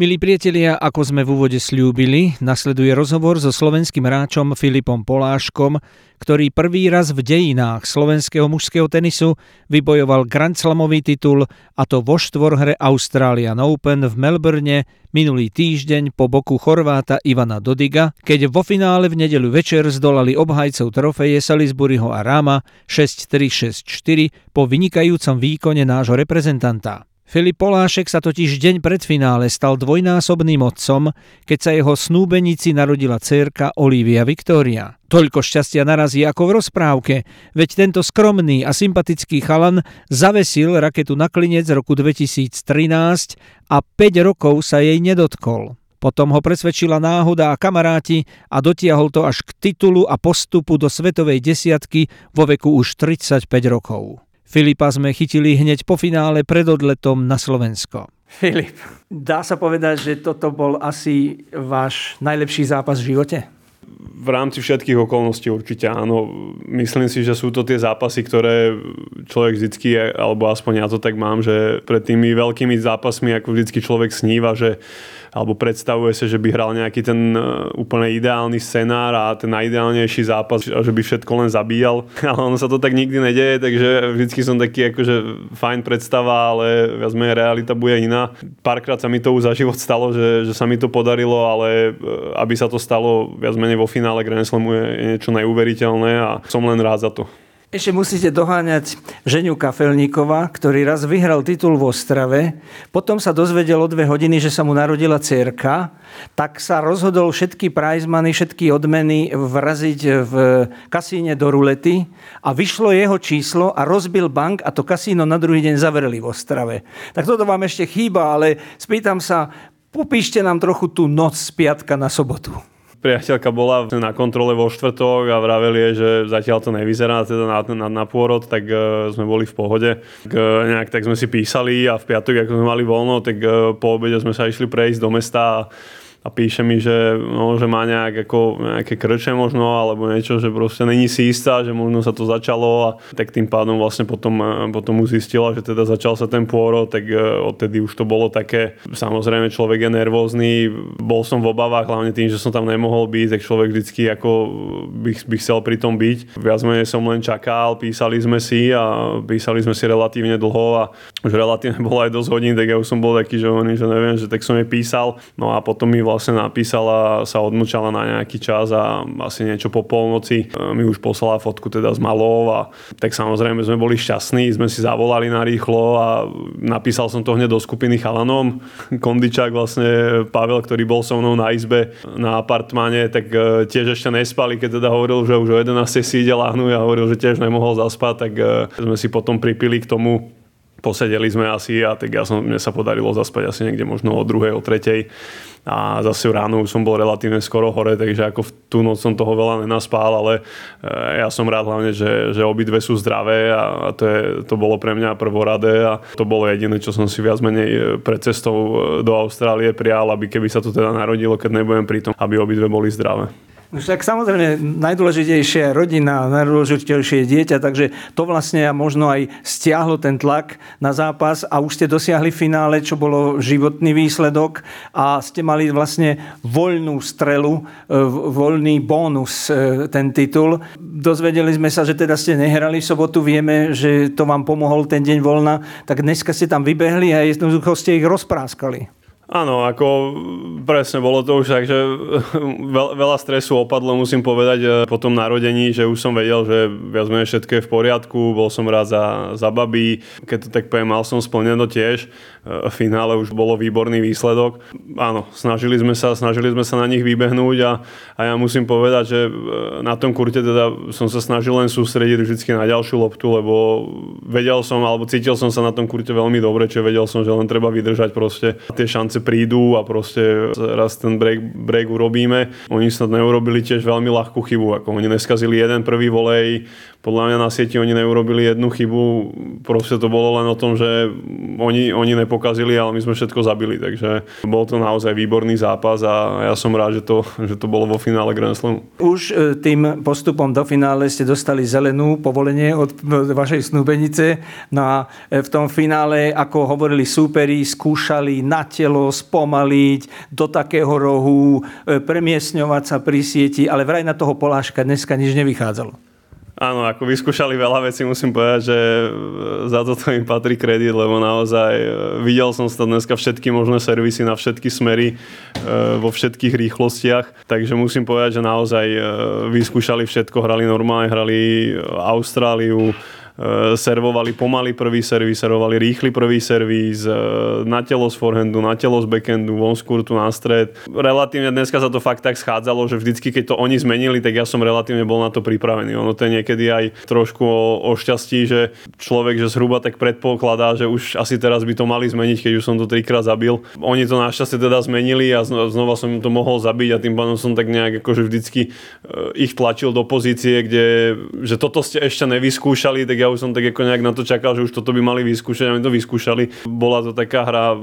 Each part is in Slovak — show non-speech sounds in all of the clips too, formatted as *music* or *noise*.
Milí priatelia, ako sme v úvode slúbili, nasleduje rozhovor so slovenským hráčom Filipom Poláškom, ktorý prvý raz v dejinách slovenského mužského tenisu vybojoval Grand Slamový titul a to vo štvorhre Australian Open v Melbourne minulý týždeň po boku Chorváta Ivana Dodiga, keď vo finále v nedeľu večer zdolali obhajcov trofeje Salisburyho a Rama 6-3-6-4 po vynikajúcom výkone nášho reprezentanta. Filip Polášek sa totiž deň pred finále stal dvojnásobným otcom, keď sa jeho snúbenici narodila dcerka Olivia Viktória. Toľko šťastia narazí ako v rozprávke, veď tento skromný a sympatický chalan zavesil raketu na klinec roku 2013 a 5 rokov sa jej nedotkol. Potom ho presvedčila náhoda a kamaráti a dotiahol to až k titulu a postupu do svetovej desiatky vo veku už 35 rokov. Filipa sme chytili hneď po finále pred odletom na Slovensko. Filip, dá sa povedať, že toto bol asi váš najlepší zápas v živote? v rámci všetkých okolností určite áno. Myslím si, že sú to tie zápasy, ktoré človek vždycky, alebo aspoň ja to tak mám, že pred tými veľkými zápasmi ako vždycky človek sníva, že alebo predstavuje sa, že by hral nejaký ten e, úplne ideálny scenár a ten najideálnejší zápas, a že by všetko len zabíjal. *laughs* Ale ono sa to tak nikdy nedeje, takže vždycky som taký akože fajn predstava, ale viac menej realita bude iná. Párkrát sa mi to už za život stalo, že, že sa mi to podarilo, ale e, aby sa to stalo viac menej vo finále Grand Slamu je niečo neuveriteľné a som len rád za to. Ešte musíte doháňať ženiu Kafelníkova, ktorý raz vyhral titul v Ostrave, potom sa dozvedel o dve hodiny, že sa mu narodila cerka, tak sa rozhodol všetky prizmany, všetky odmeny vraziť v kasíne do rulety a vyšlo jeho číslo a rozbil bank a to kasíno na druhý deň zavreli v Ostrave. Tak toto vám ešte chýba, ale spýtam sa, popíšte nám trochu tú noc z piatka na sobotu priateľka bola na kontrole vo štvrtok a vraveli že zatiaľ to nevyzerá teda na, na, na pôrod, tak uh, sme boli v pohode. Tak, uh, nejak tak sme si písali a v piatok, ako sme mali voľno, tak uh, po obede sme sa išli prejsť do mesta a a píše mi, že, no, že má nejak ako, nejaké krče možno, alebo niečo, že proste není si istá, že možno sa to začalo a tak tým pádom vlastne potom, e, potom už zistila, že teda začal sa ten pôrod, tak e, odtedy už to bolo také, samozrejme človek je nervózny, bol som v obavách, hlavne tým, že som tam nemohol byť, tak človek vždycky ako by, by chcel pri tom byť. Viac menej som len čakal, písali sme si a písali sme si relatívne dlho a už relatívne *laughs* bolo aj dosť hodín, tak ja už som bol taký, že, že neviem, že tak som jej písal. No a potom mi vlastne napísala, sa odmlčala na nejaký čas a asi niečo po polnoci e, mi už poslala fotku teda z malov a tak samozrejme sme boli šťastní, sme si zavolali na rýchlo a napísal som to hneď do skupiny chalanom. Kondičák vlastne Pavel, ktorý bol so mnou na izbe na apartmáne, tak e, tiež ešte nespali, keď teda hovoril, že už o 11 si ide láhnuť a hovoril, že tiež nemohol zaspať, tak e, sme si potom pripili k tomu posedeli sme asi a tak ja som, mne sa podarilo zaspať asi niekde možno o druhej, o tretej a zase ráno už som bol relatívne skoro hore, takže ako v tú noc som toho veľa nenaspál, ale e, ja som rád hlavne, že, že obidve sú zdravé a to, je, to bolo pre mňa prvoradé a to bolo jediné, čo som si viac menej e, pred cestou e, do Austrálie prijal, aby keby sa to teda narodilo, keď nebudem pri tom, aby obidve boli zdravé. Však samozrejme najdôležitejšia rodina, najdôležitejšie dieťa, takže to vlastne možno aj stiahlo ten tlak na zápas a už ste dosiahli finále, čo bolo životný výsledok a ste mali vlastne voľnú strelu, e, voľný bónus e, ten titul. Dozvedeli sme sa, že teda ste nehrali v sobotu, vieme, že to vám pomohol ten deň voľna, tak dneska ste tam vybehli a jednoducho ste ich rozpráskali. Áno, ako presne bolo to už tak, že *laughs* veľa stresu opadlo, musím povedať, e, po tom narodení, že už som vedel, že viac menej všetko je v poriadku, bol som rád za, za baby, keď to tak poviem, mal som splneno tiež. E, v finále už bolo výborný výsledok. Áno, snažili sme sa, snažili sme sa na nich vybehnúť a, a ja musím povedať, že e, na tom kurte teda som sa snažil len sústrediť vždy na ďalšiu loptu, lebo vedel som, alebo cítil som sa na tom kurte veľmi dobre, čo vedel som, že len treba vydržať proste tie šance prídu a proste raz ten break, break urobíme. Oni snad neurobili tiež veľmi ľahkú chybu, ako oni neskazili jeden prvý volej, podľa mňa na sieti oni neurobili jednu chybu, proste to bolo len o tom, že oni, oni nepokazili, ale my sme všetko zabili, takže bol to naozaj výborný zápas a ja som rád, že to, že to bolo vo finále Grand Slamu. Už e, tým postupom do finále ste dostali zelenú povolenie od vašej snúbenice. No a e, v tom finále, ako hovorili súperi, skúšali na telo spomaliť do takého rohu, e, premiesňovať sa pri sieti, ale vraj na toho Poláška dneska nič nevychádzalo. Áno, ako vyskúšali veľa vecí, musím povedať, že e, za toto im patrí kredit, lebo naozaj e, videl som sa dneska všetky možné servisy na všetky smery e, vo všetkých rýchlostiach, takže musím povedať, že naozaj vyskúšali všetko, hrali normálne, hrali Austráliu, servovali pomaly prvý servis, servovali rýchly prvý servis, eh, na telo z forehandu, na telo z backhandu, von z kurtu na stred. Relatívne dneska sa to fakt tak schádzalo, že vždycky, keď to oni zmenili, tak ja som relatívne bol na to pripravený. Ono to je niekedy aj trošku o, o šťastí, že človek, že zhruba tak predpokladá, že už asi teraz by to mali zmeniť, keď už som to trikrát zabil. Oni to našťastie teda zmenili a znova som to mohol zabiť a tým pádom som tak nejak akože vždycky eh, ich tlačil do pozície, kde že toto ste ešte nevyskúšali, tak ja už som tak ako nejak na to čakal, že už toto by mali vyskúšať a my to vyskúšali. Bola to taká hra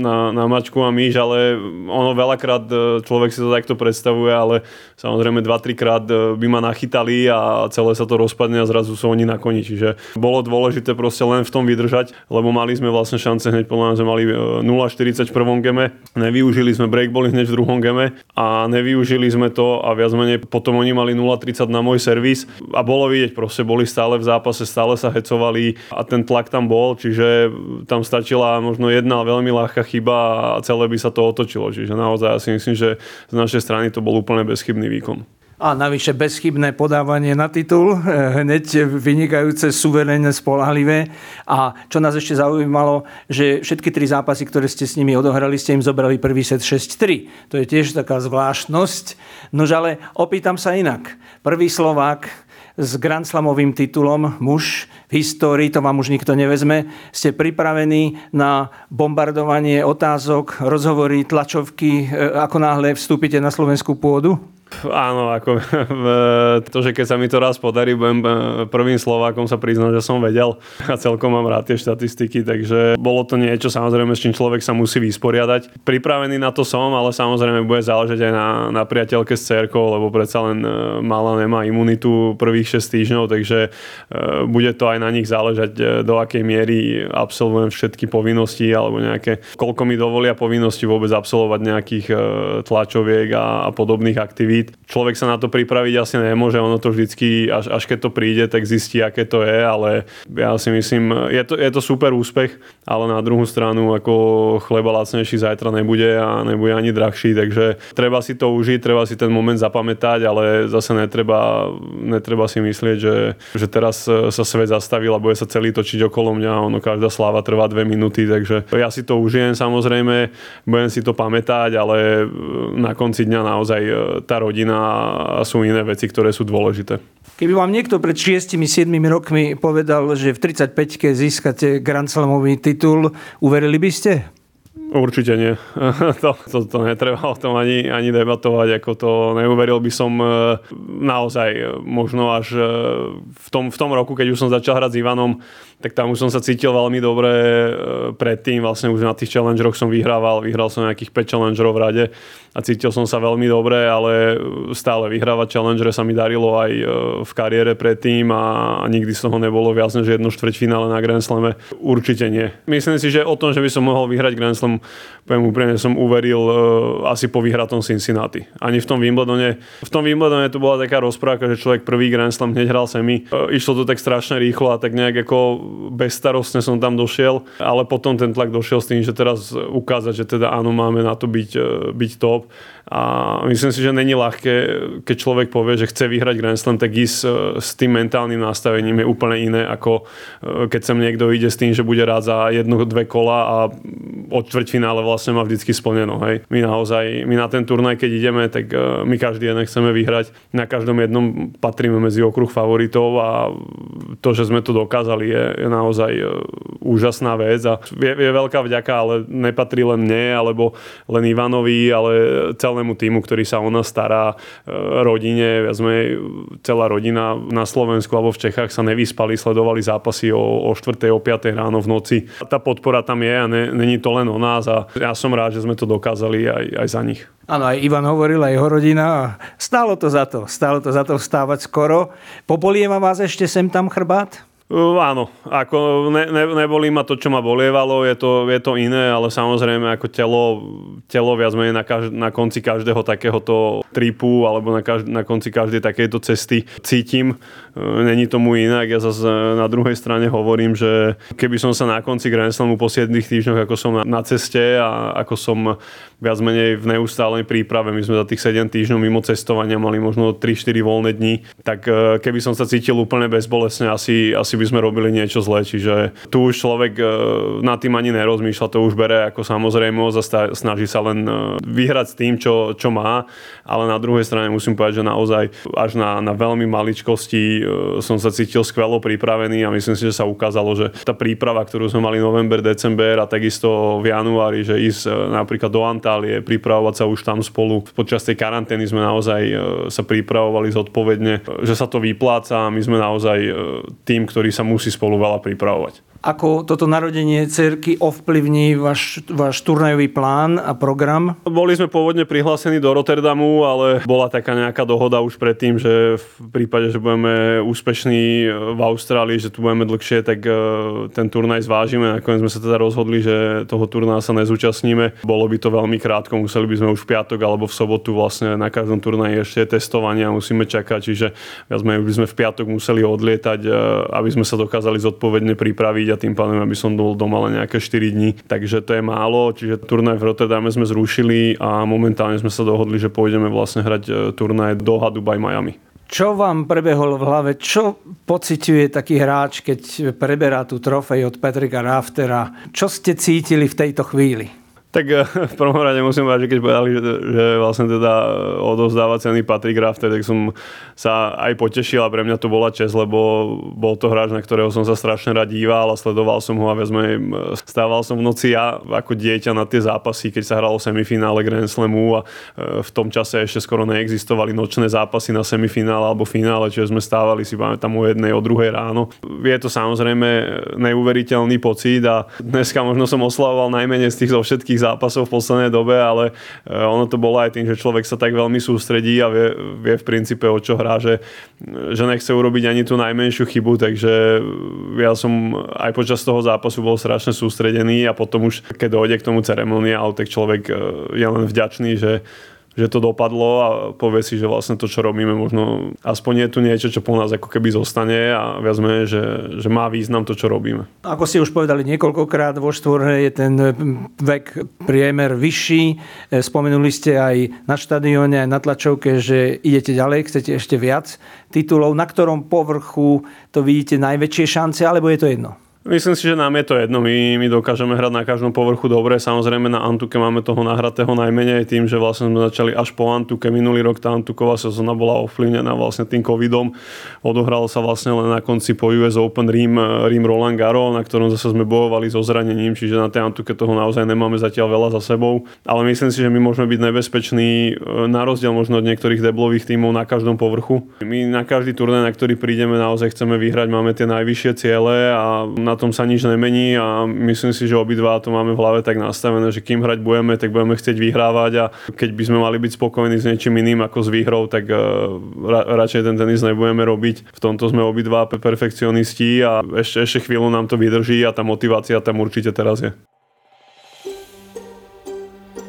na, na mačku a myš, ale ono veľakrát e, človek si to takto predstavuje, ale samozrejme 2-3 krát e, by ma nachytali a celé sa to rozpadne a zrazu sú oni na koni. Čiže bolo dôležité proste len v tom vydržať, lebo mali sme vlastne šance hneď podľa že mali 0-40 e, v prvom geme, nevyužili sme breakbally hneď v druhom geme a nevyužili sme to a viac menej potom oni mali 0-30 na môj servis a bolo vidieť, proste boli stále v zápase, stále stále sa hecovali a ten tlak tam bol, čiže tam stačila možno jedna veľmi ľahká chyba a celé by sa to otočilo. Čiže naozaj ja si myslím, že z našej strany to bol úplne bezchybný výkon. A navyše bezchybné podávanie na titul, eh, hneď vynikajúce, suverénne, spolahlivé. A čo nás ešte zaujímalo, že všetky tri zápasy, ktoré ste s nimi odohrali, ste im zobrali prvý set 6-3. To je tiež taká zvláštnosť. Nož ale opýtam sa inak. Prvý Slovák s Grand Slamovým titulom muž v histórii, to vám už nikto nevezme. Ste pripravení na bombardovanie otázok, rozhovory, tlačovky, e, ako náhle vstúpite na slovenskú pôdu? Áno, ako *laughs* to, že keď sa mi to raz podarí, budem e, prvým Slovákom sa priznať, že som vedel a celkom mám rád tie štatistiky, takže bolo to niečo samozrejme, s čím človek sa musí vysporiadať. Pripravený na to som, ale samozrejme bude záležať aj na, na priateľke s cerkou, lebo predsa len e, mala nemá imunitu prvých 6 týždňov, takže e, bude to aj na nich záležať, do akej miery absolvujem všetky povinnosti alebo nejaké, koľko mi dovolia povinnosti vôbec absolvovať nejakých tlačoviek a, a podobných aktivít aktivít. Človek sa na to pripraviť asi nemôže, ono to vždycky, až, až keď to príde, tak zistí, aké to je, ale ja si myslím, je to, je to super úspech, ale na druhú stranu ako chleba lacnejší zajtra nebude a nebude ani drahší, takže treba si to užiť, treba si ten moment zapamätať, ale zase netreba, netreba si myslieť, že, že teraz sa svet zastavil a bude sa celý točiť okolo mňa, ono každá sláva trvá dve minúty, takže ja si to užijem samozrejme, budem si to pamätať, ale na konci dňa naozaj tá rodina a sú iné veci, ktoré sú dôležité. Keby vám niekto pred 6-7 rokmi povedal, že v 35-ke získate Grand Slamový titul, uverili by ste? Určite nie. *laughs* To, to, to netreba o tom ani, ani debatovať. Ako to neuveril by som e, naozaj e, možno až e, v tom, v tom roku, keď už som začal hrať s Ivanom, tak tam už som sa cítil veľmi dobre predtým. Vlastne už na tých challengeroch som vyhrával. Vyhral som nejakých 5 challengerov v rade a cítil som sa veľmi dobre, ale stále vyhrávať challengere sa mi darilo aj v kariére predtým a nikdy z toho nebolo viac než jedno štvrťfinále na Grand Slame. Určite nie. Myslím si, že o tom, že by som mohol vyhrať Grand Slam poviem úprimne, som uveril asi po vyhratom Cincinnati. Ani v tom Wimbledone. V tom Wimbledone to bola taká rozprávka, že človek prvý Grand Slam hneď hral semi. Išlo to tak strašne rýchlo a tak nejak ako bezstarostne som tam došiel, ale potom ten tlak došiel s tým, že teraz ukázať, že teda áno, máme na to byť, uh, byť top. A myslím si, že není ľahké, keď človek povie, že chce vyhrať Grand Slam, tak ísť s tým mentálnym nastavením je úplne iné, ako keď sem niekto ide s tým, že bude rád za jedno, dve kola a od štvrťfinále vlastne má vždycky splneno. Hej. My naozaj, my na ten turnaj, keď ideme, tak my každý jeden chceme vyhrať. Na každom jednom patríme medzi okruh favoritov a to, že sme to dokázali, je, je naozaj uh, úžasná vec a je, je veľká vďaka, ale nepatrí len mne, alebo len Ivanovi, ale celému týmu, ktorý sa o nás stará, uh, rodine, viac sme celá rodina na Slovensku alebo v Čechách sa nevyspali, sledovali zápasy o, o 4. o 5. ráno v noci. Tá podpora tam je a ne, není to len o nás a ja som rád, že sme to dokázali aj, aj za nich. Áno, aj Ivan hovoril, aj jeho rodina. Stálo to za to. Stálo to za to vstávať skoro. Pobolieva vás ešte sem tam chrbát? Uh, áno, ako ne, ne, nebolí ma to, čo ma bolievalo, je to, je to iné, ale samozrejme ako telo, telo viac menej na, každ- na konci každého takéhoto tripu alebo na, každ- na konci každej takejto cesty cítim. Uh, není tomu inak. Ja zase na druhej strane hovorím, že keby som sa na konci Grand Slamu po 7 týždňoch, ako som na, na ceste a ako som viac menej v neustálej príprave, my sme za tých 7 týždňov mimo cestovania mali možno 3-4 voľné dni, tak uh, keby som sa cítil úplne bezbolesne, asi, asi by sme robili niečo zlé. Čiže tu už človek e, nad tým ani nerozmýšľa, to už bere ako samozrejmosť a snaží sa len e, vyhrať s tým, čo, čo má. Ale na druhej strane musím povedať, že naozaj až na, na veľmi maličkosti e, som sa cítil skvelo pripravený a myslím si, že sa ukázalo, že tá príprava, ktorú sme mali november, december a takisto v januári, že ísť napríklad do Antálie, pripravovať sa už tam spolu. Počas tej karantény sme naozaj sa pripravovali zodpovedne, že sa to vypláca a my sme naozaj tým, ktorý ktorý sa musí spolu veľa pripravovať. Ako toto narodenie cerky ovplyvní váš, váš turnajový plán a program? Boli sme pôvodne prihlásení do Rotterdamu, ale bola taká nejaká dohoda už predtým, že v prípade, že budeme úspešní v Austrálii, že tu budeme dlhšie, tak e, ten turnaj zvážime. Nakoniec sme sa teda rozhodli, že toho turnaja sa nezúčastníme. Bolo by to veľmi krátko, museli by sme už v piatok alebo v sobotu vlastne na každom turnaji ešte testovanie a musíme čakať, čiže viac by sme v piatok museli odlietať, e, aby sme sa dokázali zodpovedne pripraviť a tým pádom, aby som bol doma len nejaké 4 dní. Takže to je málo, čiže turnaj v Rotterdame sme zrušili a momentálne sme sa dohodli, že pôjdeme vlastne hrať e, turnaj Doha, Dubai, Miami. Čo vám prebehlo v hlave? Čo pociťuje taký hráč, keď preberá tú trofej od Patrika Raftera? Čo ste cítili v tejto chvíli? Tak eh, v prvom rade musím povedať, že keď povedali, že, že vlastne teda eh, odovzdáva ceny Patrick Rafter, tak som sa aj potešil a pre mňa to bola čest, lebo bol to hráč, na ktorého som sa strašne rád díval a sledoval som ho a vezme, stával som v noci ja ako dieťa na tie zápasy, keď sa hralo semifinále Grand Slamu a eh, v tom čase ešte skoro neexistovali nočné zápasy na semifinále alebo finále, čiže sme stávali si pamätám o jednej, o druhej ráno. Je to samozrejme neuveriteľný pocit a dneska možno som oslavoval najmenej z tých zo všetkých zápasov v poslednej dobe, ale e, ono to bolo aj tým, že človek sa tak veľmi sústredí a vie, vie v princípe o čo hrá, že, že nechce urobiť ani tú najmenšiu chybu, takže ja som aj počas toho zápasu bol strašne sústredený a potom už keď dojde k tomu ceremoniálu, tak človek e, je len vďačný, že že to dopadlo a povie si, že vlastne to, čo robíme, možno aspoň je tu niečo, čo po nás ako keby zostane a viac menej, že, že má význam to, čo robíme. Ako ste už povedali niekoľkokrát, vo štvorhe je ten vek priemer vyšší. Spomenuli ste aj na štadióne, aj na tlačovke, že idete ďalej, chcete ešte viac titulov. Na ktorom povrchu to vidíte najväčšie šance, alebo je to jedno? Myslím si, že nám je to jedno. My, my dokážeme hrať na každom povrchu dobre. Samozrejme na Antuke máme toho nahratého najmenej tým, že vlastne sme začali až po Antuke. Minulý rok tá Antuková sezóna bola ovplyvnená vlastne tým covidom. Odohralo sa vlastne len na konci po US Open Rím, Rím Roland Garo, na ktorom zase sme bojovali so zranením, čiže na tej Antuke toho naozaj nemáme zatiaľ veľa za sebou. Ale myslím si, že my môžeme byť nebezpeční e, na rozdiel možno od niektorých deblových tímov na každom povrchu. My na každý turnaj, na ktorý prídeme, naozaj chceme vyhrať, máme tie najvyššie ciele a na tom sa nič nemení a myslím si, že obidva to máme v hlave tak nastavené, že kým hrať budeme, tak budeme chcieť vyhrávať a keď by sme mali byť spokojní s niečím iným ako s výhrou, tak uh, ra- radšej ten tenis nebudeme robiť. V tomto sme obidva perfekcionisti a ešte, ešte chvíľu nám to vydrží a tá motivácia tam určite teraz je.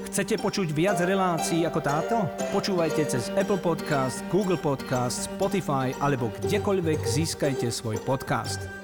Chcete počuť viac relácií ako táto? Počúvajte cez Apple Podcast, Google Podcast, Spotify alebo kdekoľvek získajte svoj podcast.